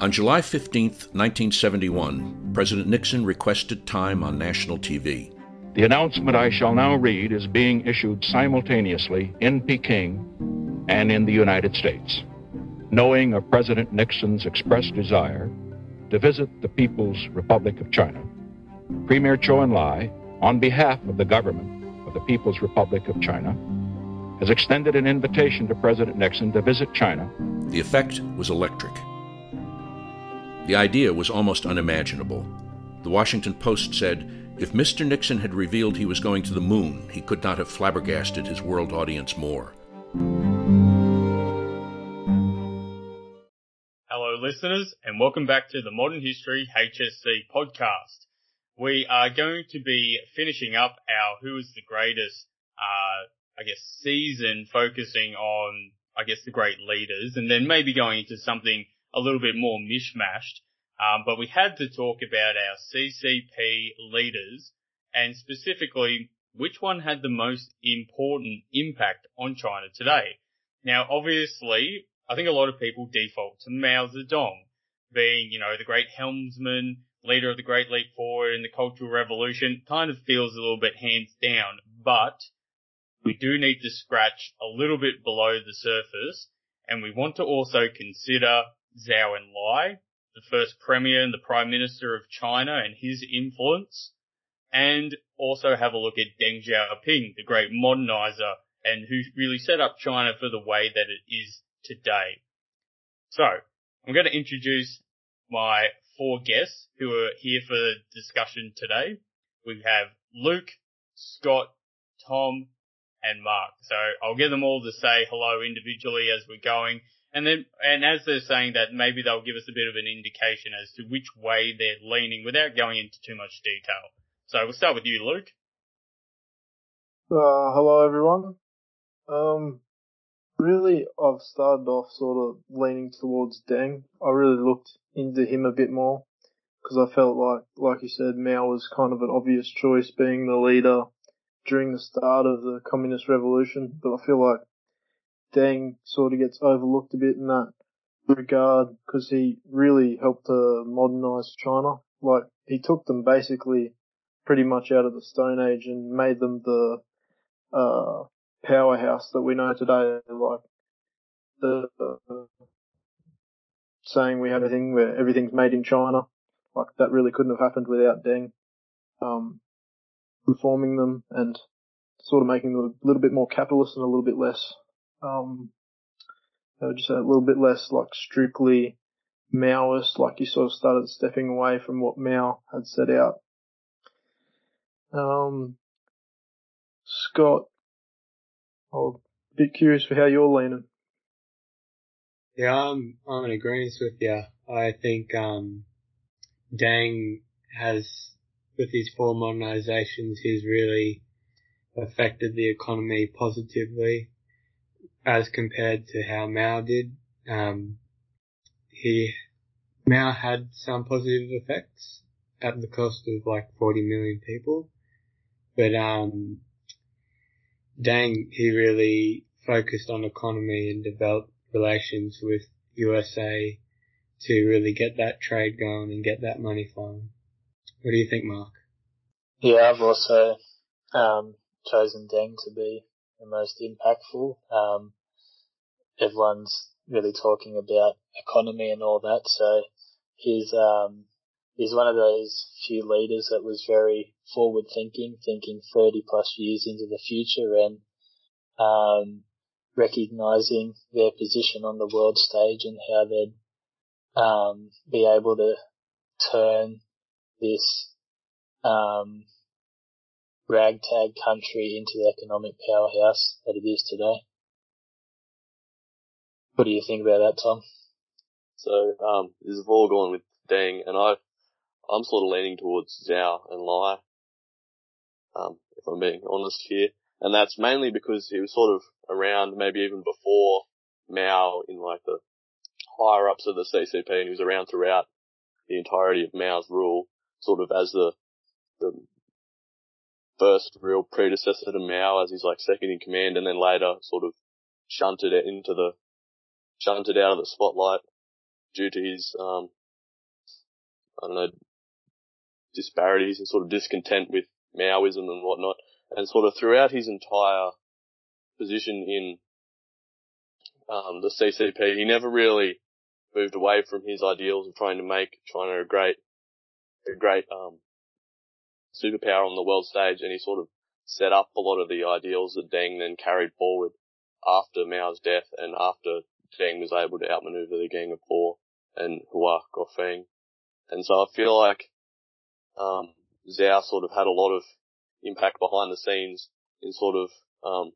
On July 15, 1971, President Nixon requested time on national TV. The announcement I shall now read is being issued simultaneously in Peking and in the United States. Knowing of President Nixon's expressed desire to visit the People's Republic of China, Premier Chou En-lai, on behalf of the government of the People's Republic of China, has extended an invitation to President Nixon to visit China. The effect was electric. The idea was almost unimaginable. The Washington Post said, if Mr. Nixon had revealed he was going to the moon, he could not have flabbergasted his world audience more. Hello, listeners, and welcome back to the Modern History HSC podcast. We are going to be finishing up our Who is the Greatest, uh, I guess, season focusing on, I guess, the great leaders, and then maybe going into something a little bit more mishmashed. Um, but we had to talk about our CCP leaders and specifically which one had the most important impact on China today. Now, obviously, I think a lot of people default to Mao Zedong being, you know, the great helmsman, leader of the Great Leap Forward and the Cultural Revolution. Kind of feels a little bit hands down, but we do need to scratch a little bit below the surface and we want to also consider Zhou Enlai, the first premier and the prime minister of China and his influence, and also have a look at Deng Xiaoping, the great modernizer and who really set up China for the way that it is today. So, I'm going to introduce my four guests who are here for the discussion today. We have Luke, Scott, Tom, and Mark. So I'll get them all to say hello individually as we're going. And then, and as they're saying that, maybe they'll give us a bit of an indication as to which way they're leaning without going into too much detail. So we'll start with you, Luke. Uh, hello everyone. Um, really, I've started off sort of leaning towards Deng. I really looked into him a bit more because I felt like, like you said, Mao was kind of an obvious choice being the leader during the start of the communist revolution, but I feel like Deng sort of gets overlooked a bit in that regard because he really helped to modernize China. Like he took them basically pretty much out of the Stone Age and made them the uh, powerhouse that we know today. Like the uh, saying we have a thing where everything's made in China. Like that really couldn't have happened without Deng um, reforming them and sort of making them a little bit more capitalist and a little bit less um, just a little bit less like strictly Maoist, like you sort of started stepping away from what Mao had set out. Um, Scott, I'm a bit curious for how you're leaning. Yeah, I'm, I'm in agreement with you. I think, um, Deng has, with his four modernizations, he's really affected the economy positively as compared to how Mao did. Um, he, Mao had some positive effects at the cost of like 40 million people, but, um, Deng, he really focused on economy and developed relations with USA to really get that trade going and get that money flowing. What do you think, Mark? Yeah, I've also um, chosen Deng to be the most impactful. Um, everyone's really talking about economy and all that, so he's um, he's one of those few leaders that was very forward thinking, thinking 30 plus years into the future and um, recognizing their position on the world stage and how they'd um, be able to turn this um, ragtag country into the economic powerhouse that it is today. What do you think about that, Tom? So, um, this is all going with Deng, and I, I'm sort of leaning towards Zhou Enlai, um, if I'm being honest here. And that's mainly because he was sort of around maybe even before Mao in like the higher ups of the CCP and he was around throughout the entirety of Mao's rule, sort of as the, the first real predecessor to Mao as his like second in command and then later sort of shunted it into the, shunted out of the spotlight. due to his, um, I don't know, disparities and sort of discontent with Maoism and whatnot. And sort of throughout his entire position in um, the CCP, he never really moved away from his ideals of trying to make China a great, a great um, superpower on the world stage, and he sort of set up a lot of the ideals that Deng then carried forward after Mao's death and after Deng was able to outmaneuver the Gang of Four and Hua Guofeng. And so I feel like um, Zhao sort of had a lot of impact behind the scenes in sort of um,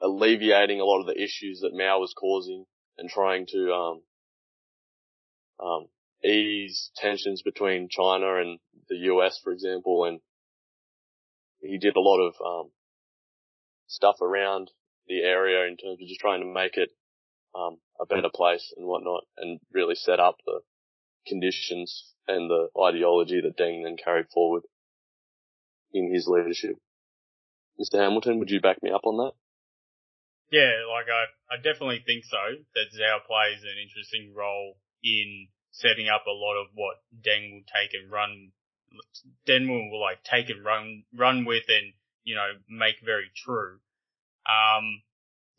alleviating a lot of the issues that Mao was causing and trying to um, um, ease tensions between China and the US, for example, and he did a lot of um, stuff around the area in terms of just trying to make it um, a better place and whatnot, and really set up the conditions and the ideology that Deng then carried forward in his leadership. Mr. Hamilton, would you back me up on that? Yeah, like I, I definitely think so. That Zhao plays an interesting role in setting up a lot of what Deng will take and run. Deng will like take and run run with and you know make very true. Um,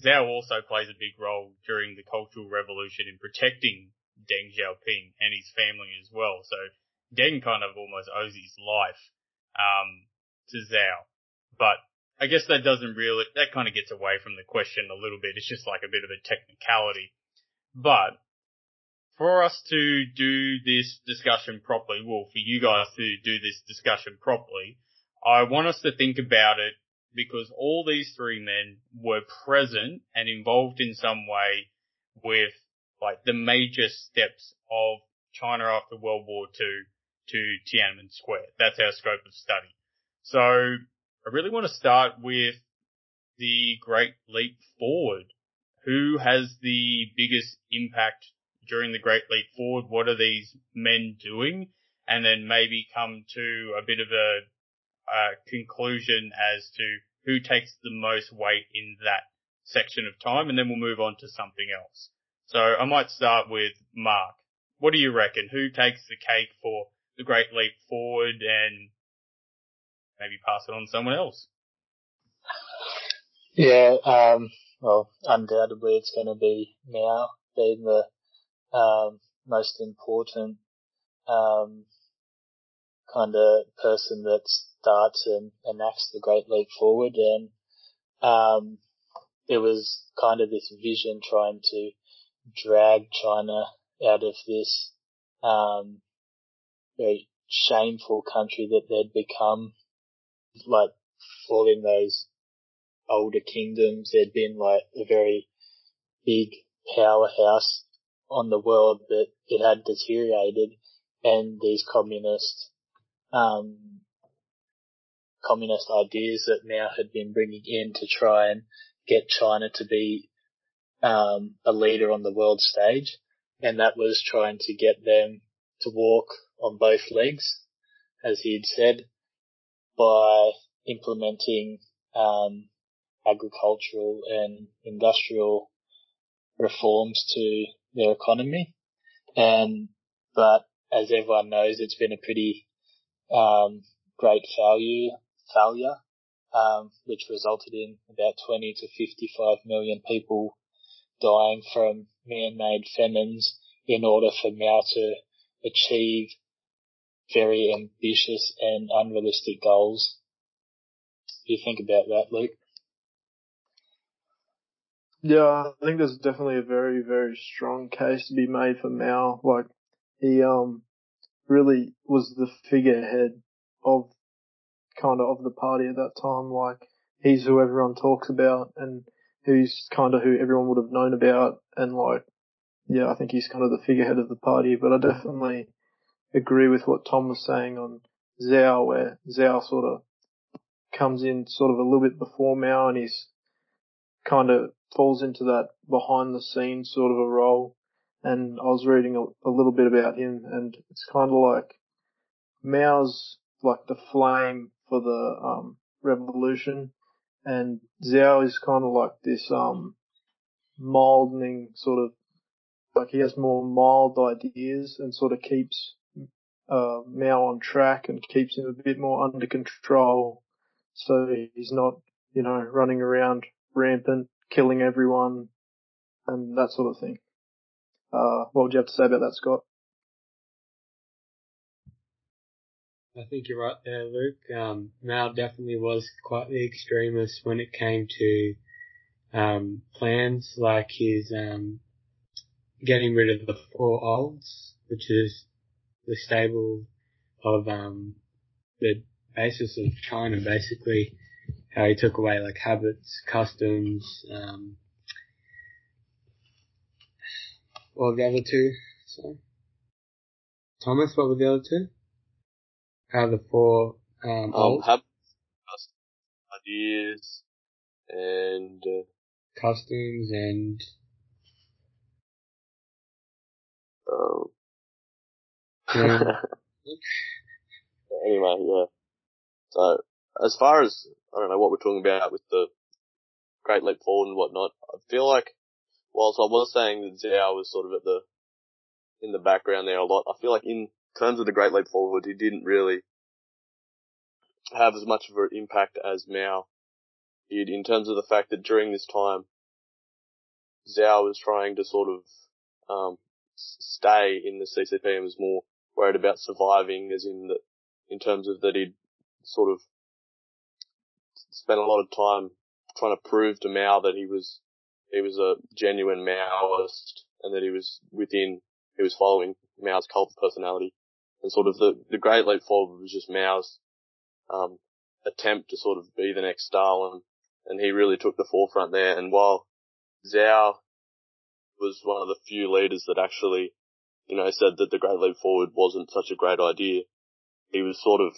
Zhao also plays a big role during the Cultural Revolution in protecting Deng Xiaoping and his family as well. So Deng kind of almost owes his life um, to Zhao, but I guess that doesn't really, that kind of gets away from the question a little bit. It's just like a bit of a technicality. But for us to do this discussion properly, well, for you guys to do this discussion properly, I want us to think about it because all these three men were present and involved in some way with like the major steps of China after World War II to Tiananmen Square. That's our scope of study. So I really want to start with the Great Leap Forward. Who has the biggest impact during the Great Leap Forward? What are these men doing? And then maybe come to a bit of a, conclusion as to who takes the most weight in that section of time, and then we'll move on to something else. So I might start with Mark. What do you reckon? Who takes the cake for the Great Leap Forward and maybe pass it on to someone else. Yeah, um, well, undoubtedly it's going to be Mao being the um, most important um, kind of person that starts and enacts the Great Leap Forward, and um, it was kind of this vision trying to drag China out of this um, very shameful country that they'd become. Like all in those older kingdoms, there'd been like a very big powerhouse on the world, but it had deteriorated, and these communist, um, communist ideas that Mao had been bringing in to try and get China to be um, a leader on the world stage, and that was trying to get them to walk on both legs, as he'd said, by implementing um, agricultural and industrial reforms to their economy. And but as everyone knows, it's been a pretty um, great failure, failure, um, which resulted in about 20 to 55 million people dying from man-made famines in order for Mao to achieve very ambitious and unrealistic goals. You think about that, Luke? Yeah, I think there's definitely a very, very strong case to be made for Mao. Like, he, um, really was the figurehead of kind of of the party at that time. Like, he's who everyone talks about and who's kind of who everyone would have known about. And like, yeah, I think he's kind of the figurehead of the party, but I definitely agree with what Tom was saying on Zhao, where Zhao sort of comes in sort of a little bit before Mao and he's kind of falls into that behind the scenes sort of a role. And I was reading a, a little bit about him and it's kind of like Mao's like the flame for the um, revolution and Zhao is kind of like this um sort of like he has more mild ideas and sort of keeps uh, Mao on track and keeps him a bit more under control. So he's not, you know, running around rampant, killing everyone and that sort of thing. Uh, what would you have to say about that, Scott? I think you're right there, Luke. Um, Mao definitely was quite the extremist when it came to um, plans like his um, getting rid of the four olds, which is the stable of um, the basis of China, basically. How he took away like habits, customs, um, what were the other two? So, Thomas, what were the other two? How the four um, um habits, ideas, and uh, customs and um, yeah. anyway, yeah. So as far as I don't know what we're talking about with the Great Leap Forward and whatnot, I feel like whilst I was saying that Zhao was sort of at the in the background there a lot, I feel like in terms of the Great Leap Forward, he didn't really have as much of an impact as Mao did in terms of the fact that during this time, Zhao was trying to sort of um, stay in the CCP and was more worried about surviving, as in that, in terms of that he'd sort of spent a lot of time trying to prove to Mao that he was he was a genuine Maoist and that he was within he was following Mao's cult personality. And sort of the the Great Leap Forward was just Mao's um, attempt to sort of be the next Stalin, and he really took the forefront there. And while Zhao was one of the few leaders that actually, you know, said that the Great Leap Forward wasn't such a great idea, he was sort of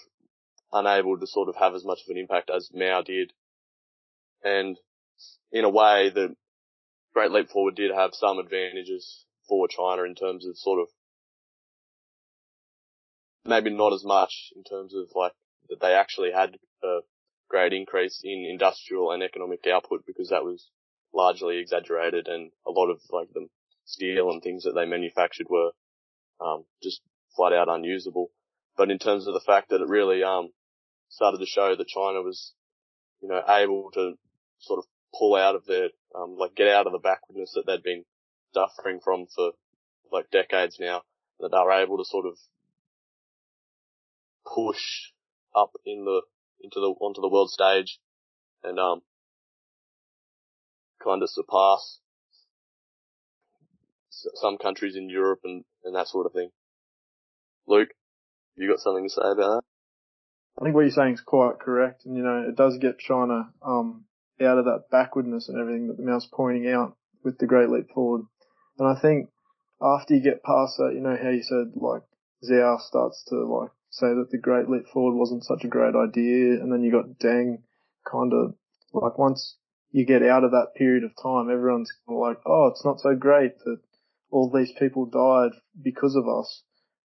unable to sort of have as much of an impact as Mao did. And in a way, the Great Leap Forward did have some advantages for China in terms of sort of maybe not as much in terms of like that they actually had a great increase in industrial and economic output because that was largely exaggerated and a lot of like the steel and things that they manufactured were um, just flat out unusable. But in terms of the fact that it really um, started to show that China was, you know, able to sort of pull out of their, um, like get out of the backwardness that they'd been suffering from for like decades now, that they were able to sort of push up in the into the onto the world stage and um kind of surpass some countries in Europe and, and that sort of thing. Luke, you got something to say about that? I think what you're saying is quite correct, and you know it does get China um, out of that backwardness and everything that the mouse pointing out with the Great Leap Forward. And I think after you get past that, you know how you said like Zhao starts to like say that the Great Leap Forward wasn't such a great idea, and then you got Deng kind of like once you get out of that period of time, everyone's kind of like, oh, it's not so great that all these people died because of us.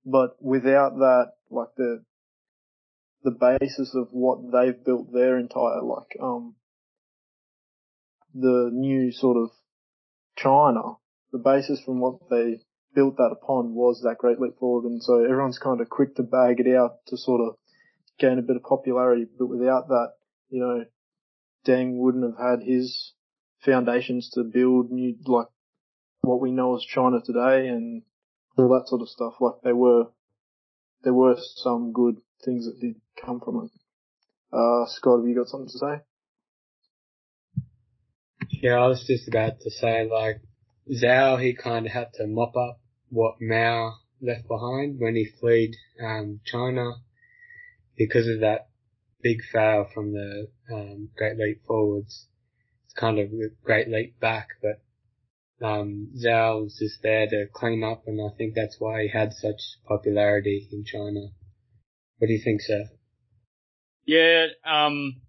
But without that, like the the basis of what they've built their entire like um the new sort of China, the basis from what they built that upon was that great leap forward. And so everyone's kind of quick to bag it out to sort of gain a bit of popularity. But without that, you know, Deng wouldn't have had his foundations to build new, like what we know as China today and all that sort of stuff. Like they were, there were some good things that did come from it. Uh, Scott, have you got something to say? Yeah, I was just about to say like Zhao, he kind of had to mop up what Mao left behind when he fled um, China because of that big fail from the um, Great Leap forwards. It's kind of a great leap back, but um, Zhao was just there to clean up, and I think that's why he had such popularity in China. What do you think, sir? Yeah, um,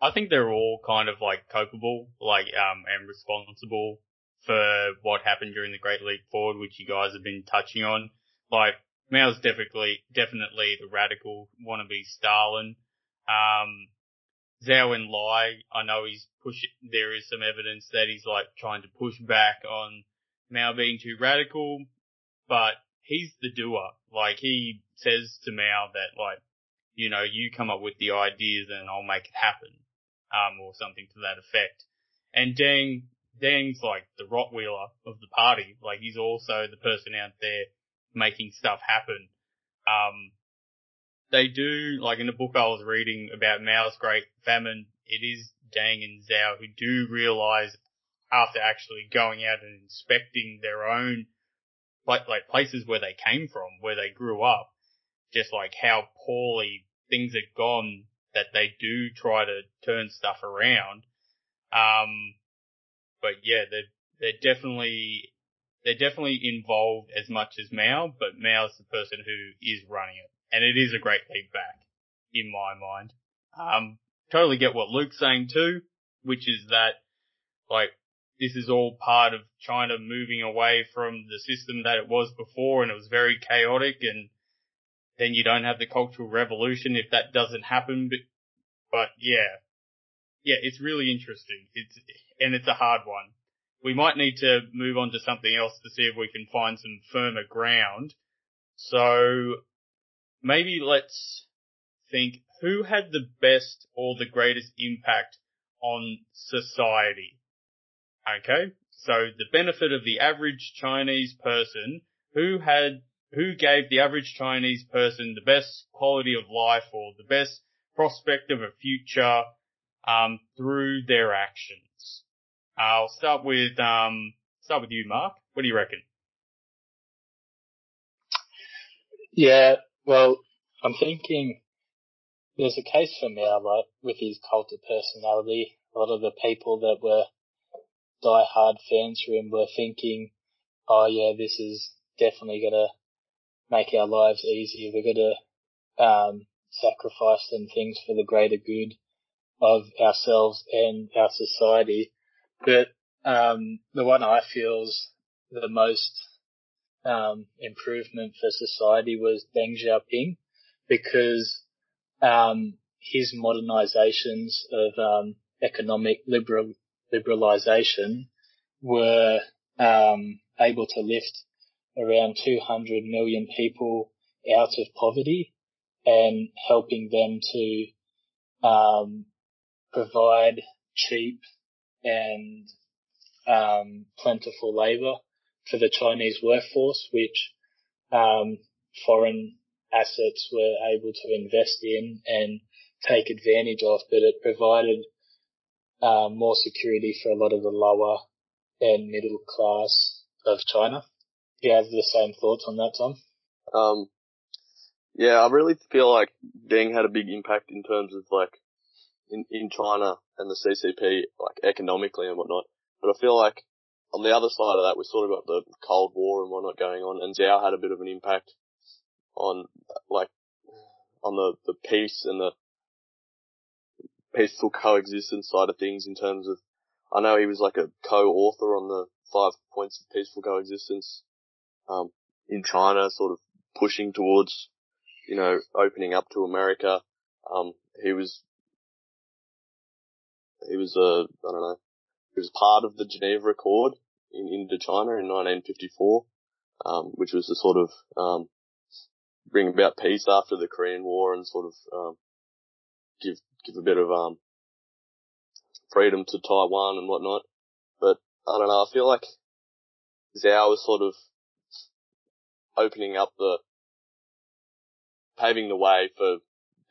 I think they're all kind of like culpable, like um, and responsible for what happened during the Great Leap Forward, which you guys have been touching on. Like, Mao's definitely, definitely the radical wannabe Stalin. Um, Zhou Enlai, I know he's pushing, there is some evidence that he's like trying to push back on Mao being too radical, but he's the doer. Like he says to Mao that like, you know, you come up with the ideas and I'll make it happen, um, or something to that effect. And Deng, Deng's like the Rottweiler of the party. Like he's also the person out there making stuff happen. Um, they do, like in the book I was reading about Mao's Great Famine, it is Deng and Zhao who do realize after actually going out and inspecting their own, like, like places where they came from, where they grew up, just like how poorly things had gone that they do try to turn stuff around. Um, but yeah, they're, they're definitely, they're definitely involved as much as Mao, but Mao's the person who is running it. And it is a great leap back, in my mind. Um, totally get what Luke's saying too, which is that, like, this is all part of China moving away from the system that it was before and it was very chaotic and then you don't have the cultural revolution if that doesn't happen. But, but yeah, yeah, it's really interesting. It's, and it's a hard one. We might need to move on to something else to see if we can find some firmer ground. So maybe let's think who had the best or the greatest impact on society. Okay. So the benefit of the average Chinese person who had, who gave the average Chinese person the best quality of life or the best prospect of a future, um, through their actions. I'll start with, um, start with you, Mark. What do you reckon? Yeah, well, I'm thinking there's a case for Mao, like with his cult of personality. A lot of the people that were die-hard fans for him were thinking, "Oh yeah, this is definitely gonna make our lives easier. We're gonna um, sacrifice some things for the greater good of ourselves and our society." But um, the one I feels the most um, improvement for society was Deng Xiaoping because um, his modernizations of um, economic liberal liberalization were um, able to lift around 200 million people out of poverty and helping them to um, provide cheap and um, plentiful labor for the Chinese workforce, which um, foreign assets were able to invest in and take advantage of, but it provided uh, more security for a lot of the lower and middle class of China. Do you have the same thoughts on that, Tom? Um, yeah, I really feel like Deng had a big impact in terms of like in, in China and the CCP, like economically and whatnot. But I feel like on the other side of that, we sort of got the Cold War and whatnot going on, and Zhao had a bit of an impact on like on the the peace and the peaceful coexistence side of things in terms of I know he was like a co-author on the five points of peaceful coexistence um, in China, sort of pushing towards you know opening up to America. Um, he was he was a uh, don't know he was part of the Geneva Accord in Indochina in 1954, um, which was the sort of um, bring about peace after the Korean War and sort of um, give give a bit of um, freedom to Taiwan and whatnot. But I don't know. I feel like Zhao was sort of opening up the paving the way for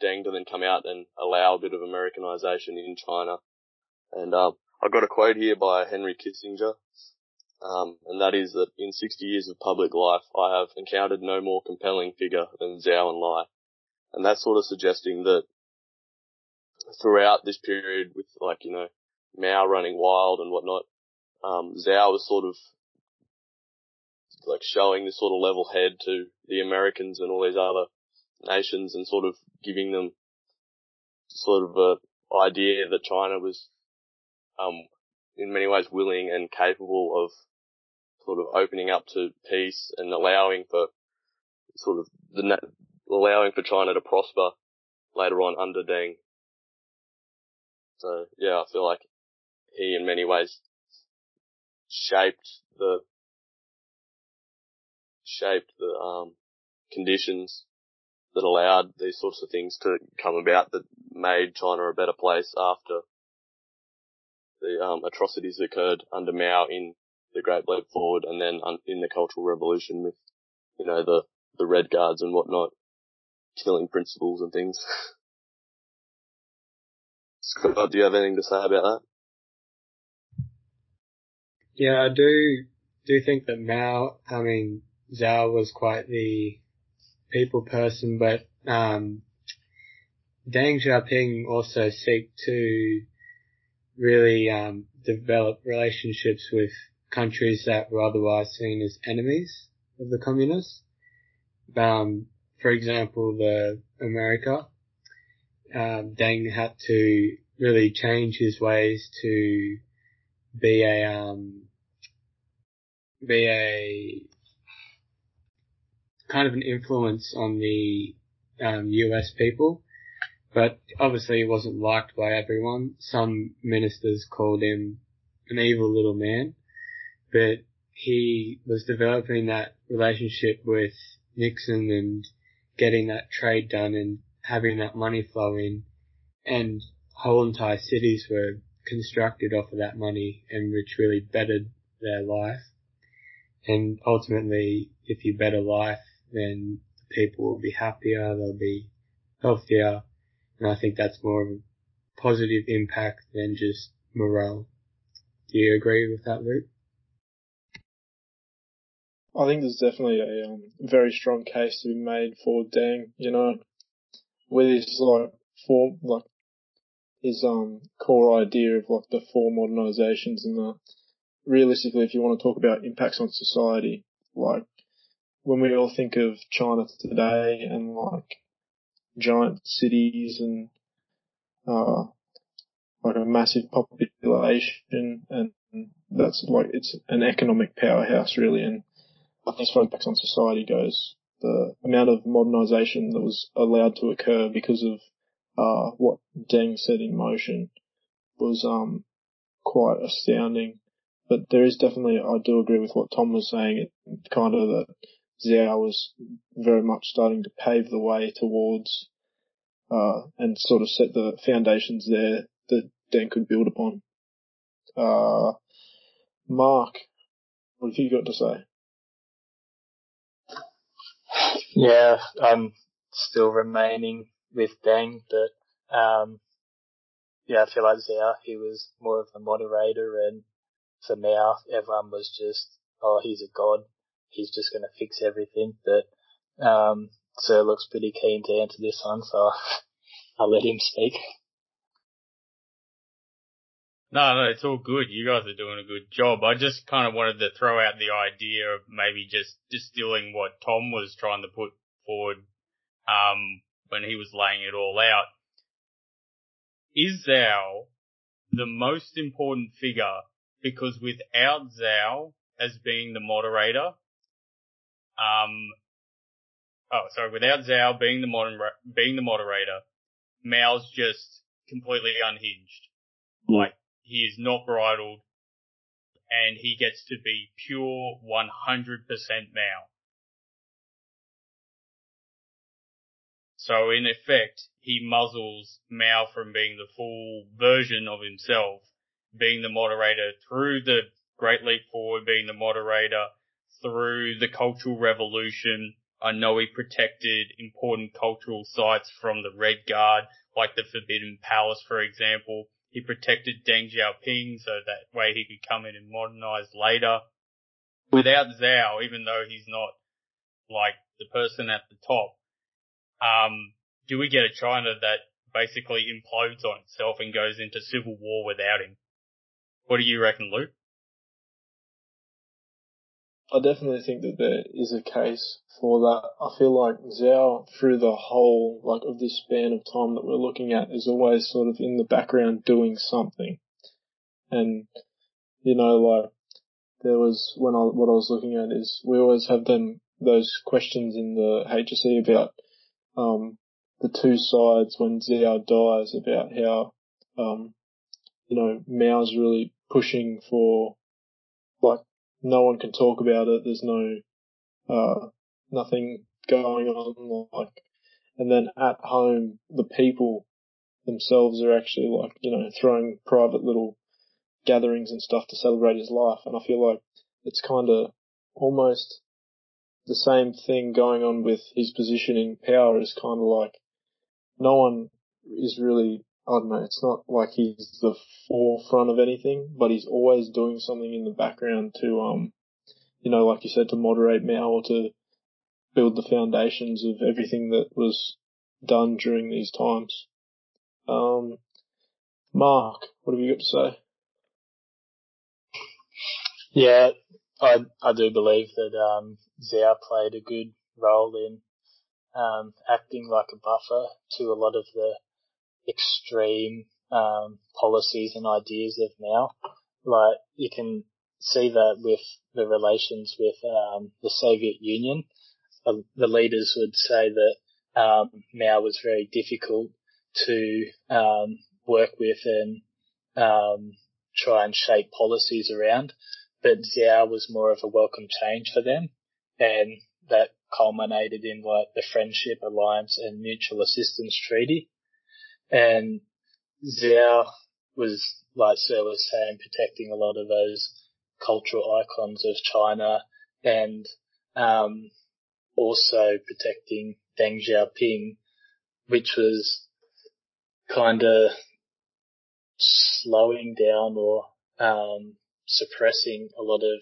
Deng to then come out and allow a bit of Americanization in China. And um, I've got a quote here by Henry Kissinger, um, and that is that in 60 years of public life, I have encountered no more compelling figure than Zhou Enlai. And that's sort of suggesting that throughout this period with like, you know, Mao running wild and whatnot, um, Zhao was sort of like showing this sort of level head to the Americans and all these other nations and sort of giving them sort of a idea that China was, um, in many ways willing and capable of sort of opening up to peace and allowing for sort of the allowing for China to prosper later on under Deng. So yeah, I feel like he in many ways shaped the shaped the um, conditions that allowed these sorts of things to come about that made China a better place after the um, atrocities occurred under Mao in the Great Leap Forward and then in the Cultural Revolution with, you know, the, the Red Guards and whatnot, killing principals and things. Scott, do you have anything to say about that? Yeah, I do, do think that Mao, I mean, Zhao was quite the people person, but, um, Deng Xiaoping also seek to really, um, develop relationships with countries that were otherwise seen as enemies of the communists. Um, for example, the America, um, Deng had to really change his ways to be a um, be a kind of an influence on the um, U.S. people, but obviously he wasn't liked by everyone. Some ministers called him an evil little man, but he was developing that relationship with Nixon and getting that trade done and having that money flow in and whole entire cities were constructed off of that money and which really bettered their life. And ultimately, if you better life, then the people will be happier, they'll be healthier, and I think that's more of a positive impact than just morale. Do you agree with that, Luke? I think there's definitely a um, very strong case to be made for Deng. You know, with his like form, like his um core idea of like the four modernizations and that. Realistically, if you want to talk about impacts on society, like when we all think of China today and like giant cities and uh like a massive population and that's like it's an economic powerhouse really and as far as impacts on society goes, the amount of modernisation that was allowed to occur because of uh, what Deng set in motion was um, quite astounding. But there is definitely, I do agree with what Tom was saying, it, kind of that Zhao was very much starting to pave the way towards uh, and sort of set the foundations there that Deng could build upon. Uh, Mark, what have you got to say? Yeah, I'm still remaining with Deng, but um, yeah, I feel like Zhao, he was more of the moderator, and for now, everyone was just, oh, he's a god, he's just going to fix everything. But um, Sir looks pretty keen to answer this one, so I'll let him speak. No, no, it's all good. You guys are doing a good job. I just kind of wanted to throw out the idea of maybe just distilling what Tom was trying to put forward, um, when he was laying it all out. Is Zhao the most important figure? Because without Zhao as being the moderator, um, oh, sorry, without Zhao being the modern, being the moderator, Mao's just completely unhinged. Like, he is not bridled, and he gets to be pure 100% Mao. So in effect, he muzzles Mao from being the full version of himself, being the moderator through the Great Leap Forward, being the moderator through the Cultural Revolution. I know he protected important cultural sites from the Red Guard, like the Forbidden Palace, for example. He protected Deng Xiaoping so that way he could come in and modernize later. Without Zhao, even though he's not like the person at the top, um, do we get a China that basically implodes on itself and goes into civil war without him? What do you reckon, Luke? I definitely think that there is a case for that. I feel like Zhao, through the whole, like, of this span of time that we're looking at, is always sort of in the background doing something. And, you know, like, there was, when I, what I was looking at is, we always have them, those questions in the HSC about, um, the two sides when Zhao dies about how, um, you know, Mao's really pushing for, like, no one can talk about it. There's no uh, nothing going on like, and then at home, the people themselves are actually like, you know, throwing private little gatherings and stuff to celebrate his life. And I feel like it's kind of almost the same thing going on with his position in power is kind of like no one is really, I don't know, it's not like he's the forefront of anything, but he's always doing something in the background to, um, you know, like you said, to moderate Mao or to build the foundations of everything that was done during these times. Um, Mark, what have you got to say? Yeah, I I do believe that um, Zhao played a good role in um, acting like a buffer to a lot of the extreme um, policies and ideas of Mao. Like you can see that with the relations with um, the Soviet Union. Uh, the leaders would say that um, Mao was very difficult to um, work with and um, try and shape policies around. But Zhao was more of a welcome change for them, and that culminated in like the Friendship Alliance and Mutual Assistance Treaty. And Zhao was, like Sir was saying, protecting a lot of those cultural icons of China and um, also protecting Deng Xiaoping, which was kind of slowing down or um, suppressing a lot of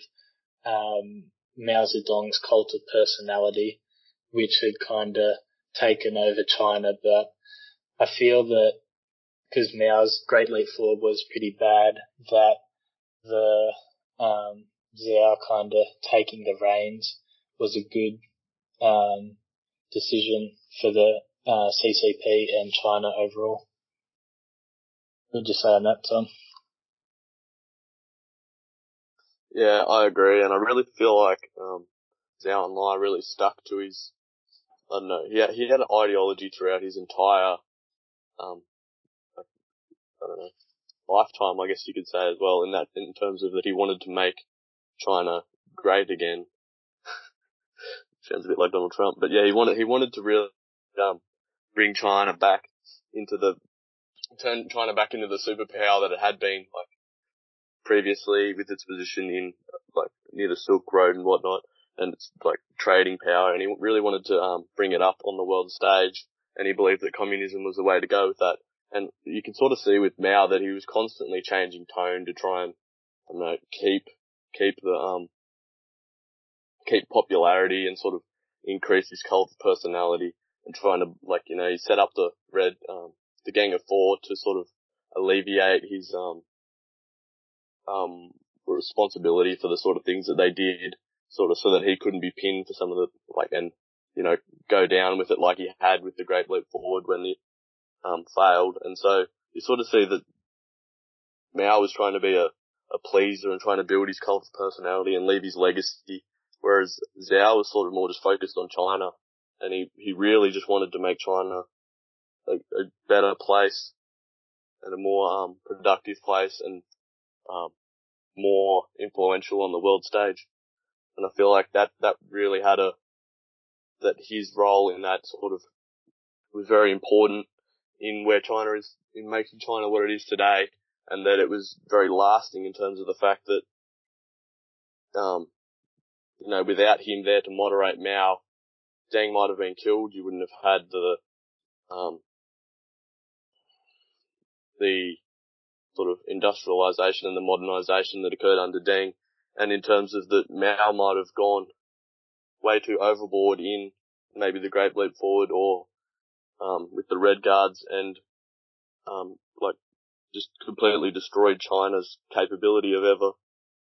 um, Mao Zedong's cult of personality, which had kind of taken over China. But I feel that because Mao's Great Leap Forward was pretty bad, that the um, Zhao kind of taking the reins was a good um, decision for the uh, CCP and China overall. What would you say on that, Tom? Yeah, I agree, and I really feel like um, Zhao Enlai really stuck to his. I don't know. He had, he had an ideology throughout his entire, um, I don't know, lifetime. I guess you could say as well. In that, in terms of that, he wanted to make China great again. Sounds a bit like Donald Trump, but yeah, he wanted he wanted to really um, bring China back into the turn China back into the superpower that it had been like previously with its position in like near the Silk Road and whatnot, and it's like trading power, and he really wanted to um, bring it up on the world stage, and he believed that communism was the way to go with that. And you can sort of see with Mao that he was constantly changing tone to try and, I don't know, keep keep the um keep popularity and sort of increase his cult of personality and trying to like you know he set up the red um the Gang of Four to sort of alleviate his um um, responsibility for the sort of things that they did, sort of so that he couldn't be pinned for some of the, like, and, you know, go down with it like he had with the Great Leap Forward when it, um, failed. And so you sort of see that Mao was trying to be a, a pleaser and trying to build his cult of personality and leave his legacy, whereas Zhao was sort of more just focused on China. And he, he really just wanted to make China a, a better place and a more um, productive place and um, more influential on the world stage. And I feel like that, that really had a, that his role in that sort of was very important in where China is, in making China what it is today, and that it was very lasting in terms of the fact that, um, you know, without him there to moderate Mao, Deng might have been killed. You wouldn't have had the, um, the sort of industrialization and the modernization that occurred under Deng. And in terms of that Mao might have gone way too overboard in maybe the Great Leap Forward or um, with the Red Guards and um, like just completely destroyed China's capability of ever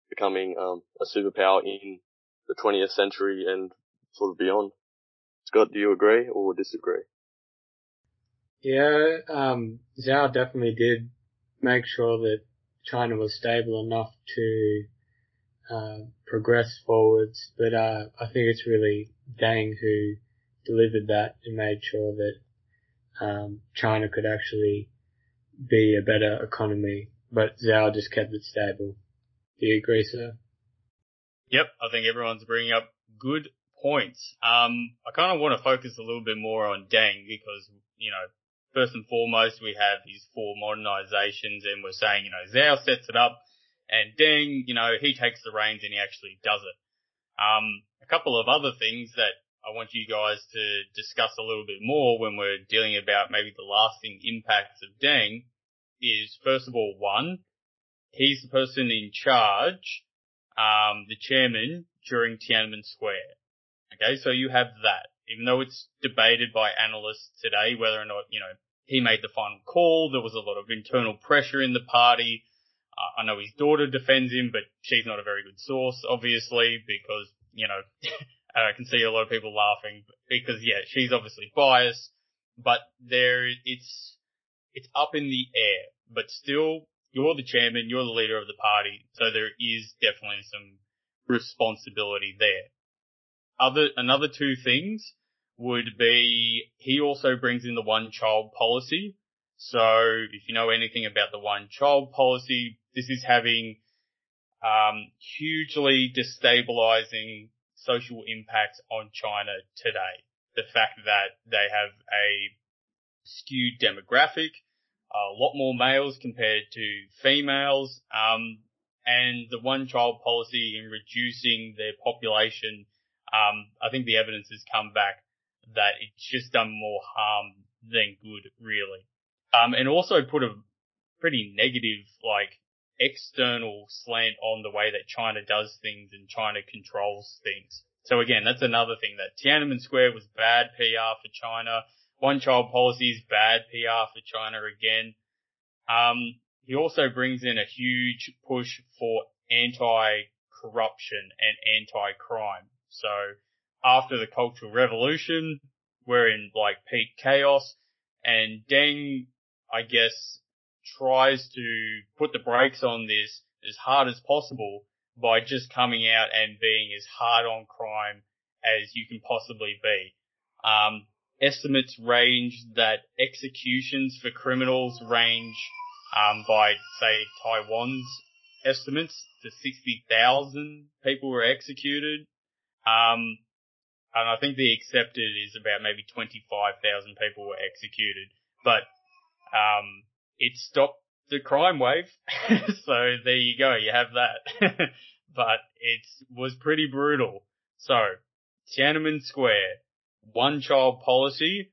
becoming um, a superpower in the 20th century and sort of beyond. Scott, do you agree or disagree? Yeah, um, Zhao definitely did make sure that China was stable enough to uh, progress forwards. But uh, I think it's really Deng who delivered that and made sure that um, China could actually be a better economy. But Zhao just kept it stable. Do you agree, sir? Yep, I think everyone's bringing up good points. Um, I kind of want to focus a little bit more on Deng because, you know, first and foremost, we have these four modernizations and we're saying, you know, Zhao sets it up and Deng, you know, he takes the reins and he actually does it. Um, a couple of other things that I want you guys to discuss a little bit more when we're dealing about maybe the lasting impacts of Deng is first of all, one, he's the person in charge, um, the chairman during Tiananmen Square. Okay, so you have that. Even though it's debated by analysts today whether or not, you know, he made the final call, there was a lot of internal pressure in the party. Uh, I know his daughter defends him, but she's not a very good source, obviously, because, you know, I can see a lot of people laughing because, yeah, she's obviously biased, but there, it's, it's up in the air, but still, you're the chairman, you're the leader of the party, so there is definitely some responsibility there. Other, another two things would be he also brings in the one child policy. So if you know anything about the one child policy, this is having um, hugely destabilizing social impacts on China today. The fact that they have a skewed demographic, a lot more males compared to females, um, and the one child policy in reducing their population, um, I think the evidence has come back that it's just done more harm than good, really. Um, and also put a pretty negative, like, external slant on the way that China does things and China controls things. So again, that's another thing that Tiananmen Square was bad PR for China. One child policy is bad PR for China again. Um, he also brings in a huge push for anti-corruption and anti-crime. So after the Cultural Revolution, we're in like peak chaos and Deng, I guess, tries to put the brakes on this as hard as possible by just coming out and being as hard on crime as you can possibly be. Um, estimates range that executions for criminals range um, by say Taiwan's estimates to 60,000 people were executed. Um, and I think the accepted is about maybe 25,000 people were executed. But, um, it stopped the crime wave. so there you go, you have that. but it was pretty brutal. So, Tiananmen Square, one child policy,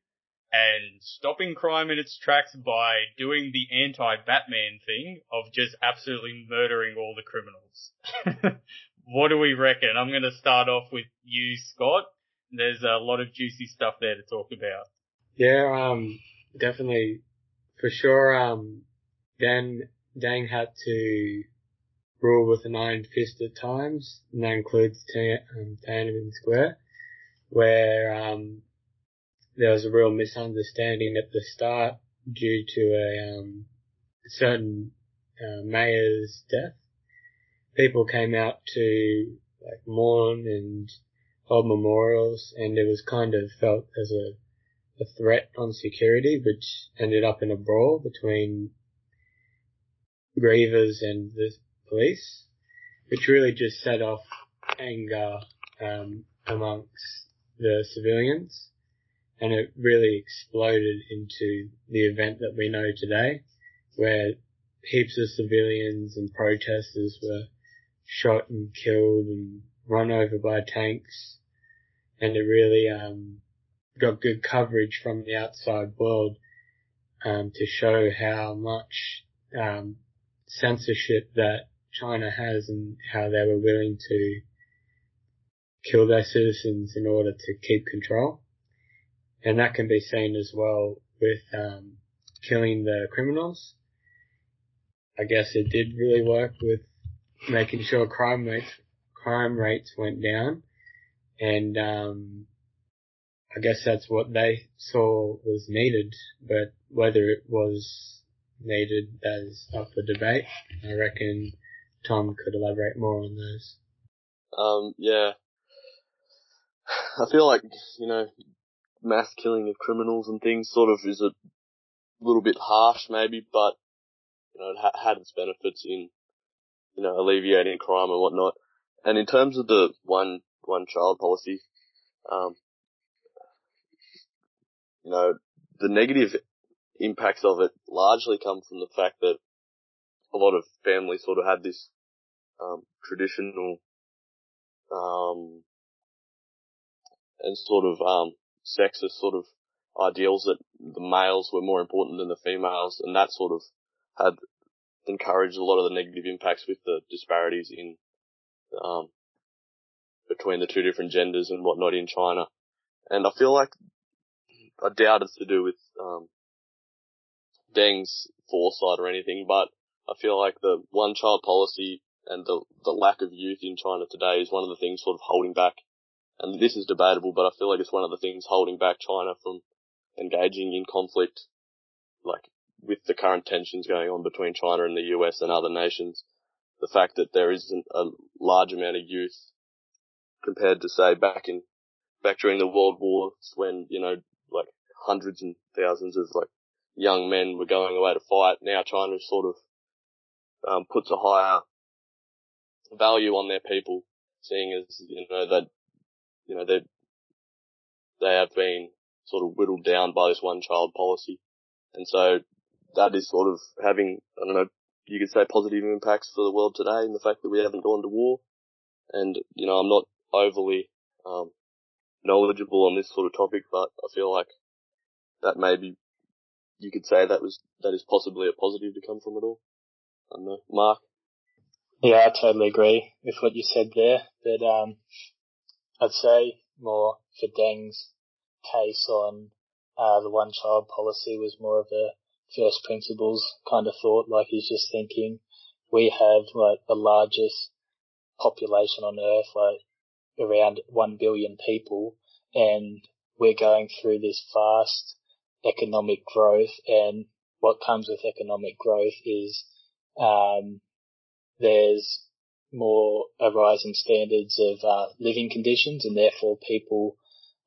and stopping crime in its tracks by doing the anti-Batman thing of just absolutely murdering all the criminals. what do we reckon? I'm going to start off with you, Scott. There's a lot of juicy stuff there to talk about. Yeah, um, definitely, for sure. Um, Dan Deng had to rule with an iron fist at times, and that includes um, Tiananmen Square, where um, there was a real misunderstanding at the start due to a um, certain uh, mayor's death. People came out to like mourn and hold memorials, and it was kind of felt as a, a threat on security, which ended up in a brawl between grievers and the police, which really just set off anger um, amongst the civilians. And it really exploded into the event that we know today, where heaps of civilians and protesters were shot and killed and run over by tanks, and it really um, got good coverage from the outside world um, to show how much um, censorship that China has and how they were willing to kill their citizens in order to keep control and that can be seen as well with um, killing the criminals. I guess it did really work with making sure crime rates crime rates went down, and um, I guess that's what they saw was needed. But whether it was needed, that is up for debate. I reckon Tom could elaborate more on those. Um, yeah. I feel like, you know, mass killing of criminals and things sort of is a little bit harsh maybe, but you know, it ha- had its benefits in, you know, alleviating crime and whatnot. And in terms of the one, one child policy, um, you know, the negative impacts of it largely come from the fact that a lot of families sort of had this um, traditional um, and sort of um, sexist sort of ideals that the males were more important than the females, and that sort of had encouraged a lot of the negative impacts with the disparities in um, between the two different genders and whatnot in China. And I feel like I doubt it's to do with um, Deng's foresight or anything, but I feel like the one child policy and the the lack of youth in China today is one of the things sort of holding back. And this is debatable, but I feel like it's one of the things holding back China from engaging in conflict, like with the current tensions going on between China and the US and other nations. The fact that there isn't a large amount of youth compared to say back in back during the world wars when you know like hundreds and thousands of like young men were going away to fight. Now China sort of um, puts a higher value on their people, seeing as you know that you know they they have been sort of whittled down by this one child policy, and so that is sort of having I don't know you could say positive impacts for the world today in the fact that we haven't gone to war, and you know I'm not overly um, knowledgeable on this sort of topic, but I feel like that maybe you could say that was that is possibly a positive to come from it all. I don't know, Mark. Yeah, I totally agree with what you said there. But um, I'd say more for Deng's case on uh, the one child policy was more of a first principles kind of thought. Like he's just thinking, we have like the largest population on earth, like around 1 billion people and we're going through this fast economic growth and what comes with economic growth is um, there's more a rise in standards of uh, living conditions and therefore people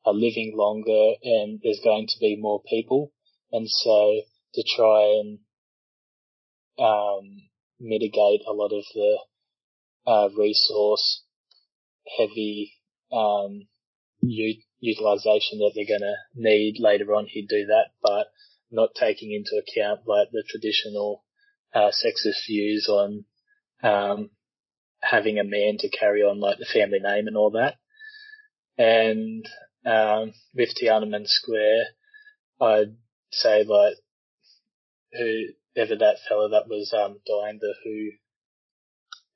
are living longer and there's going to be more people. And so to try and um, mitigate a lot of the uh, resource heavy um, u- utilization that they're going to need later on. He'd do that, but not taking into account like the traditional uh, sexist views on um, having a man to carry on like the family name and all that. And um, with Tiananmen Square, I'd say like whoever that fella that was um, dying, the Hu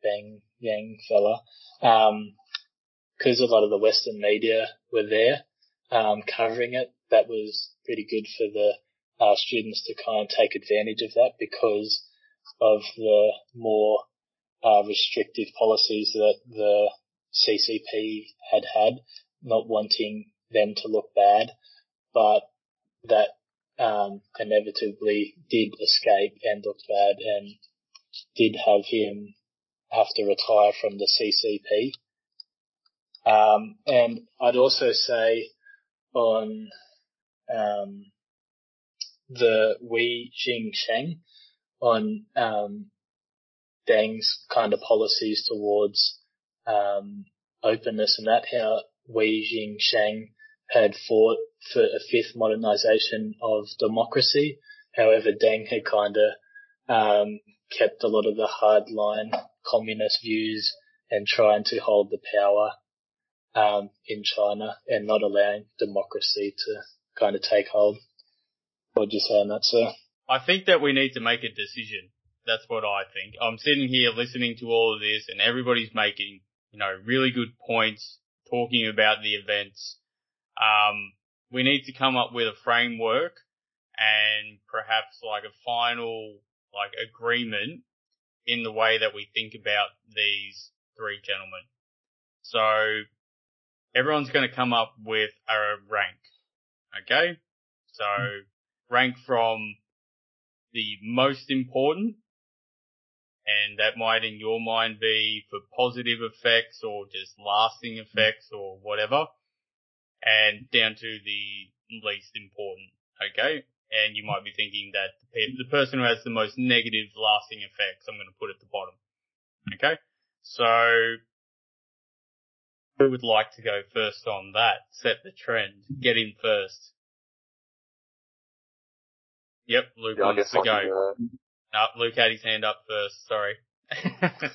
Bang Yang fella, um, because a lot of the Western media were there um, covering it, that was pretty good for the uh, students to kind of take advantage of that because of the more uh, restrictive policies that the CCP had had, not wanting them to look bad, but that um, inevitably did escape and looked bad and did have him have to retire from the CCP. Um, and I'd also say on um, the Wei Jingsheng on um, Deng's kind of policies towards um, openness and that, how Wei Jingsheng had fought for a fifth modernization of democracy. However, Deng had kind of um, kept a lot of the hardline communist views and trying to hold the power um, in China and not allowing democracy to kind of take hold. What would you say on that, sir? I think that we need to make a decision. That's what I think. I'm sitting here listening to all of this and everybody's making, you know, really good points, talking about the events. Um, we need to come up with a framework and perhaps like a final, like agreement in the way that we think about these three gentlemen. So everyone's going to come up with a rank. Okay? So hmm. rank from the most important and that might in your mind be for positive effects or just lasting hmm. effects or whatever and down to the least important. Okay? And you hmm. might be thinking that the person who has the most negative lasting effects, I'm going to put at the bottom. Okay? So who would like to go first on that? Set the trend. Get in first. Yep, Luke Yeah, wants to I go. can, uh, No, Luke had his hand up first. Sorry.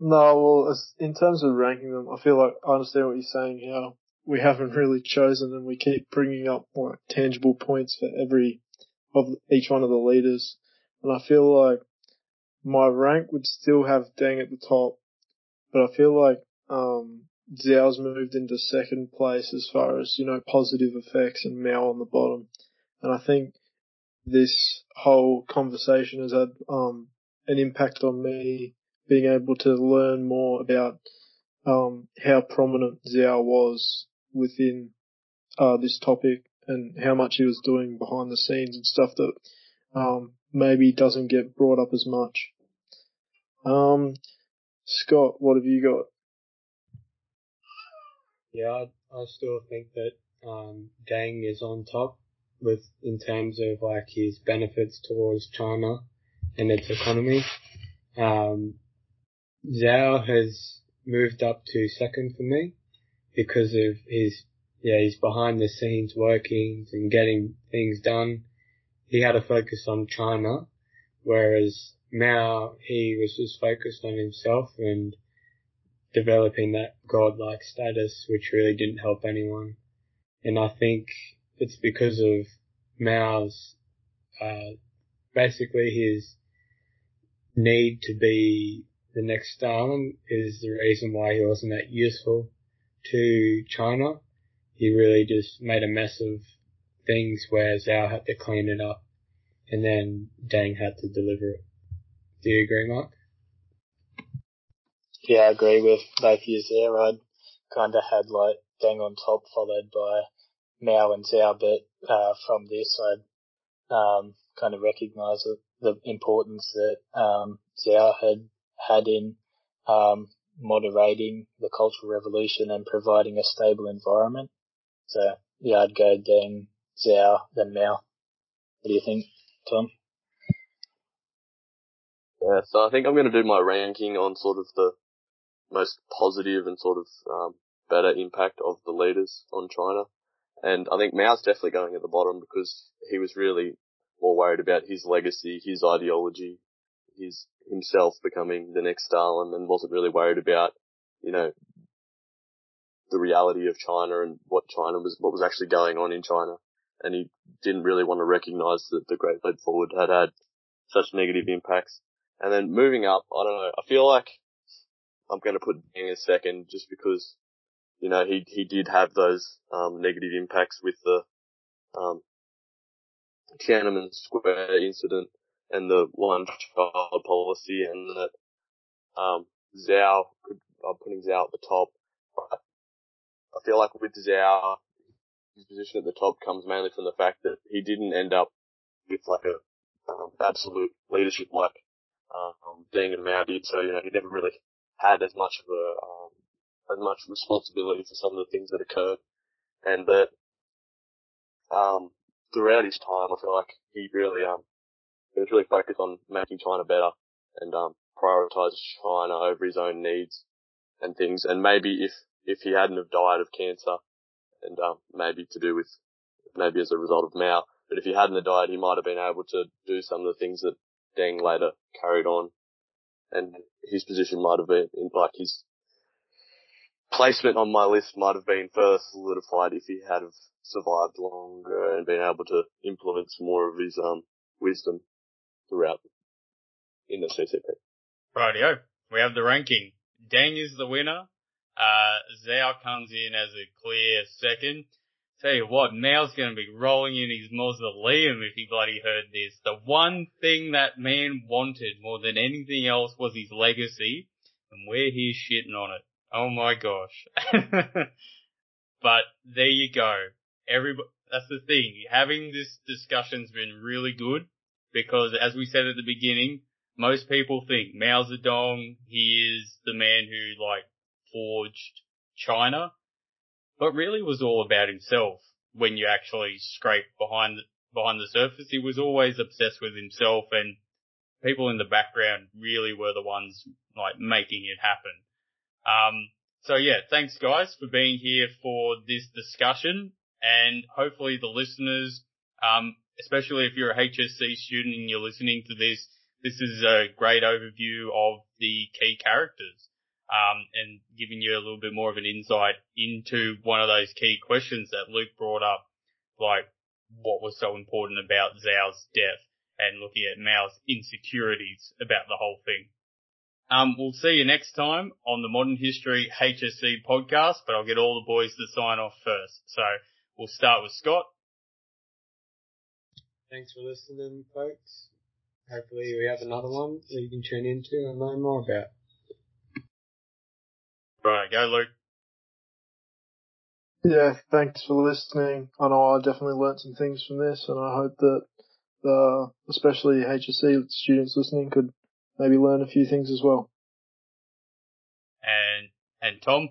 No, well, in terms of ranking them, I feel like I understand what you're saying. How we haven't really chosen, and we keep bringing up like tangible points for every of each one of the leaders. And I feel like my rank would still have Deng at the top, but I feel like um, Zhao's moved into second place as far as you know positive effects, and Mao on the bottom. And I think this whole conversation has had um, an impact on me being able to learn more about um, how prominent Zhao was within uh, this topic and how much he was doing behind the scenes and stuff that um, maybe doesn't get brought up as much. Um, Scott, what have you got? Yeah, I, I still think that um, Deng is on top with in terms of like his benefits towards China and its economy. Um, Zhao has moved up to second for me because of his yeah his behind the scenes workings and getting things done. He had a focus on China, whereas Mao he was just focused on himself and developing that godlike status, which really didn't help anyone. And I think it's because of Mao's, uh, basically his need to be the next Stalin is the reason why he wasn't that useful to China. He really just made a mess of things where Zhao had to clean it up and then Deng had to deliver it. Do you agree, Mark? Yeah, I agree with both of you there. I'd kind of had like Deng on top, followed by Mao and Zhao, but uh, from this, I'd um, kind of recognise the, the importance that um, Zhao had had in um, moderating the Cultural Revolution and providing a stable environment. So yeah, I'd go Deng, Zhao, then Mao. What do you think, Tom? Yeah, so I think I'm going to do my ranking on sort of the most positive and sort of um, better impact of the leaders on China. And I think Mao's definitely going at the bottom because he was really more worried about his legacy, his ideology, his himself becoming the next Stalin and wasn't really worried about, you know, the reality of China and what China was, what was actually going on in China. And he didn't really want to recognize that the Great Leap Forward had had such negative impacts. And then moving up, I don't know, I feel like I'm going to put Deng as second just because, you know, he, he did have those, um, negative impacts with the, um, Tiananmen Square incident and the one child policy and that, um, Zhao, could, I'm putting Zhao at the top. I feel like with Zhao, his position at the top comes mainly from the fact that he didn't end up with like a, um, absolute leadership like, um, Deng and Mao did. So, you know, he never really had as much of a, um, as much responsibility for some of the things that occurred. And that, um, throughout his time, I feel like he really, um, he was really focused on making China better and, um, prioritize China over his own needs and things. And maybe if, if he hadn't have died of cancer and, um, maybe to do with, maybe as a result of Mao, but if he hadn't have died, he might have been able to do some of the things that Deng later carried on and his position might have been in like his placement on my list might have been further solidified if he had have survived longer and been able to influence more of his um wisdom throughout in the CCP. Rightio. We have the ranking. Deng is the winner. Uh, Zhao comes in as a clear second. Tell you what, Mao's gonna be rolling in his mausoleum if he bloody heard this. The one thing that man wanted more than anything else was his legacy, and we're here shitting on it. Oh my gosh. but there you go. Everybody, that's the thing. Having this discussion's been really good because as we said at the beginning, most people think Mao Zedong, he is the man who like forged China, but really was all about himself when you actually scrape behind, behind the surface. He was always obsessed with himself and people in the background really were the ones like making it happen. Um, so yeah, thanks guys for being here for this discussion and hopefully the listeners, um, especially if you're a HSC student and you're listening to this, this is a great overview of the key characters. Um, and giving you a little bit more of an insight into one of those key questions that Luke brought up, like what was so important about Zhao's death and looking at Mao's insecurities about the whole thing. Um, we'll see you next time on the Modern History HSC podcast, but I'll get all the boys to sign off first. So we'll start with Scott. Thanks for listening, folks. Hopefully we have another one that you can tune into and learn more about. Right, go Luke. Yeah, thanks for listening. I know I definitely learnt some things from this, and I hope that the, especially HSC students listening could maybe learn a few things as well. And and Tom.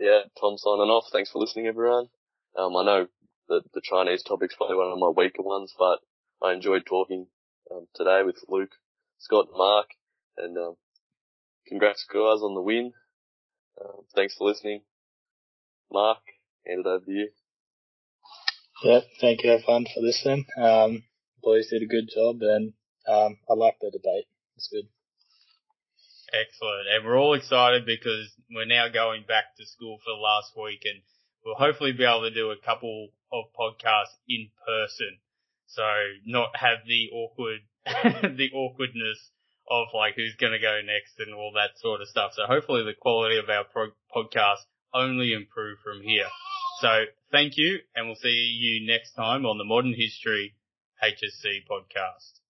Yeah, Tom signing off. Thanks for listening, everyone. Um, I know that the Chinese topic's probably one of my weaker ones, but I enjoyed talking um, today with Luke, Scott, and Mark, and um, congrats guys on the win. Um, thanks for listening. Mark, hand it over to you. Yeah, thank you everyone for listening. Um, boys did a good job and um, I like the debate. It's good. Excellent. And we're all excited because we're now going back to school for the last week and we'll hopefully be able to do a couple of podcasts in person. So not have the awkward, the awkwardness of like who's going to go next and all that sort of stuff. So hopefully the quality of our pro- podcast only improve from here. So thank you and we'll see you next time on the Modern History HSC podcast.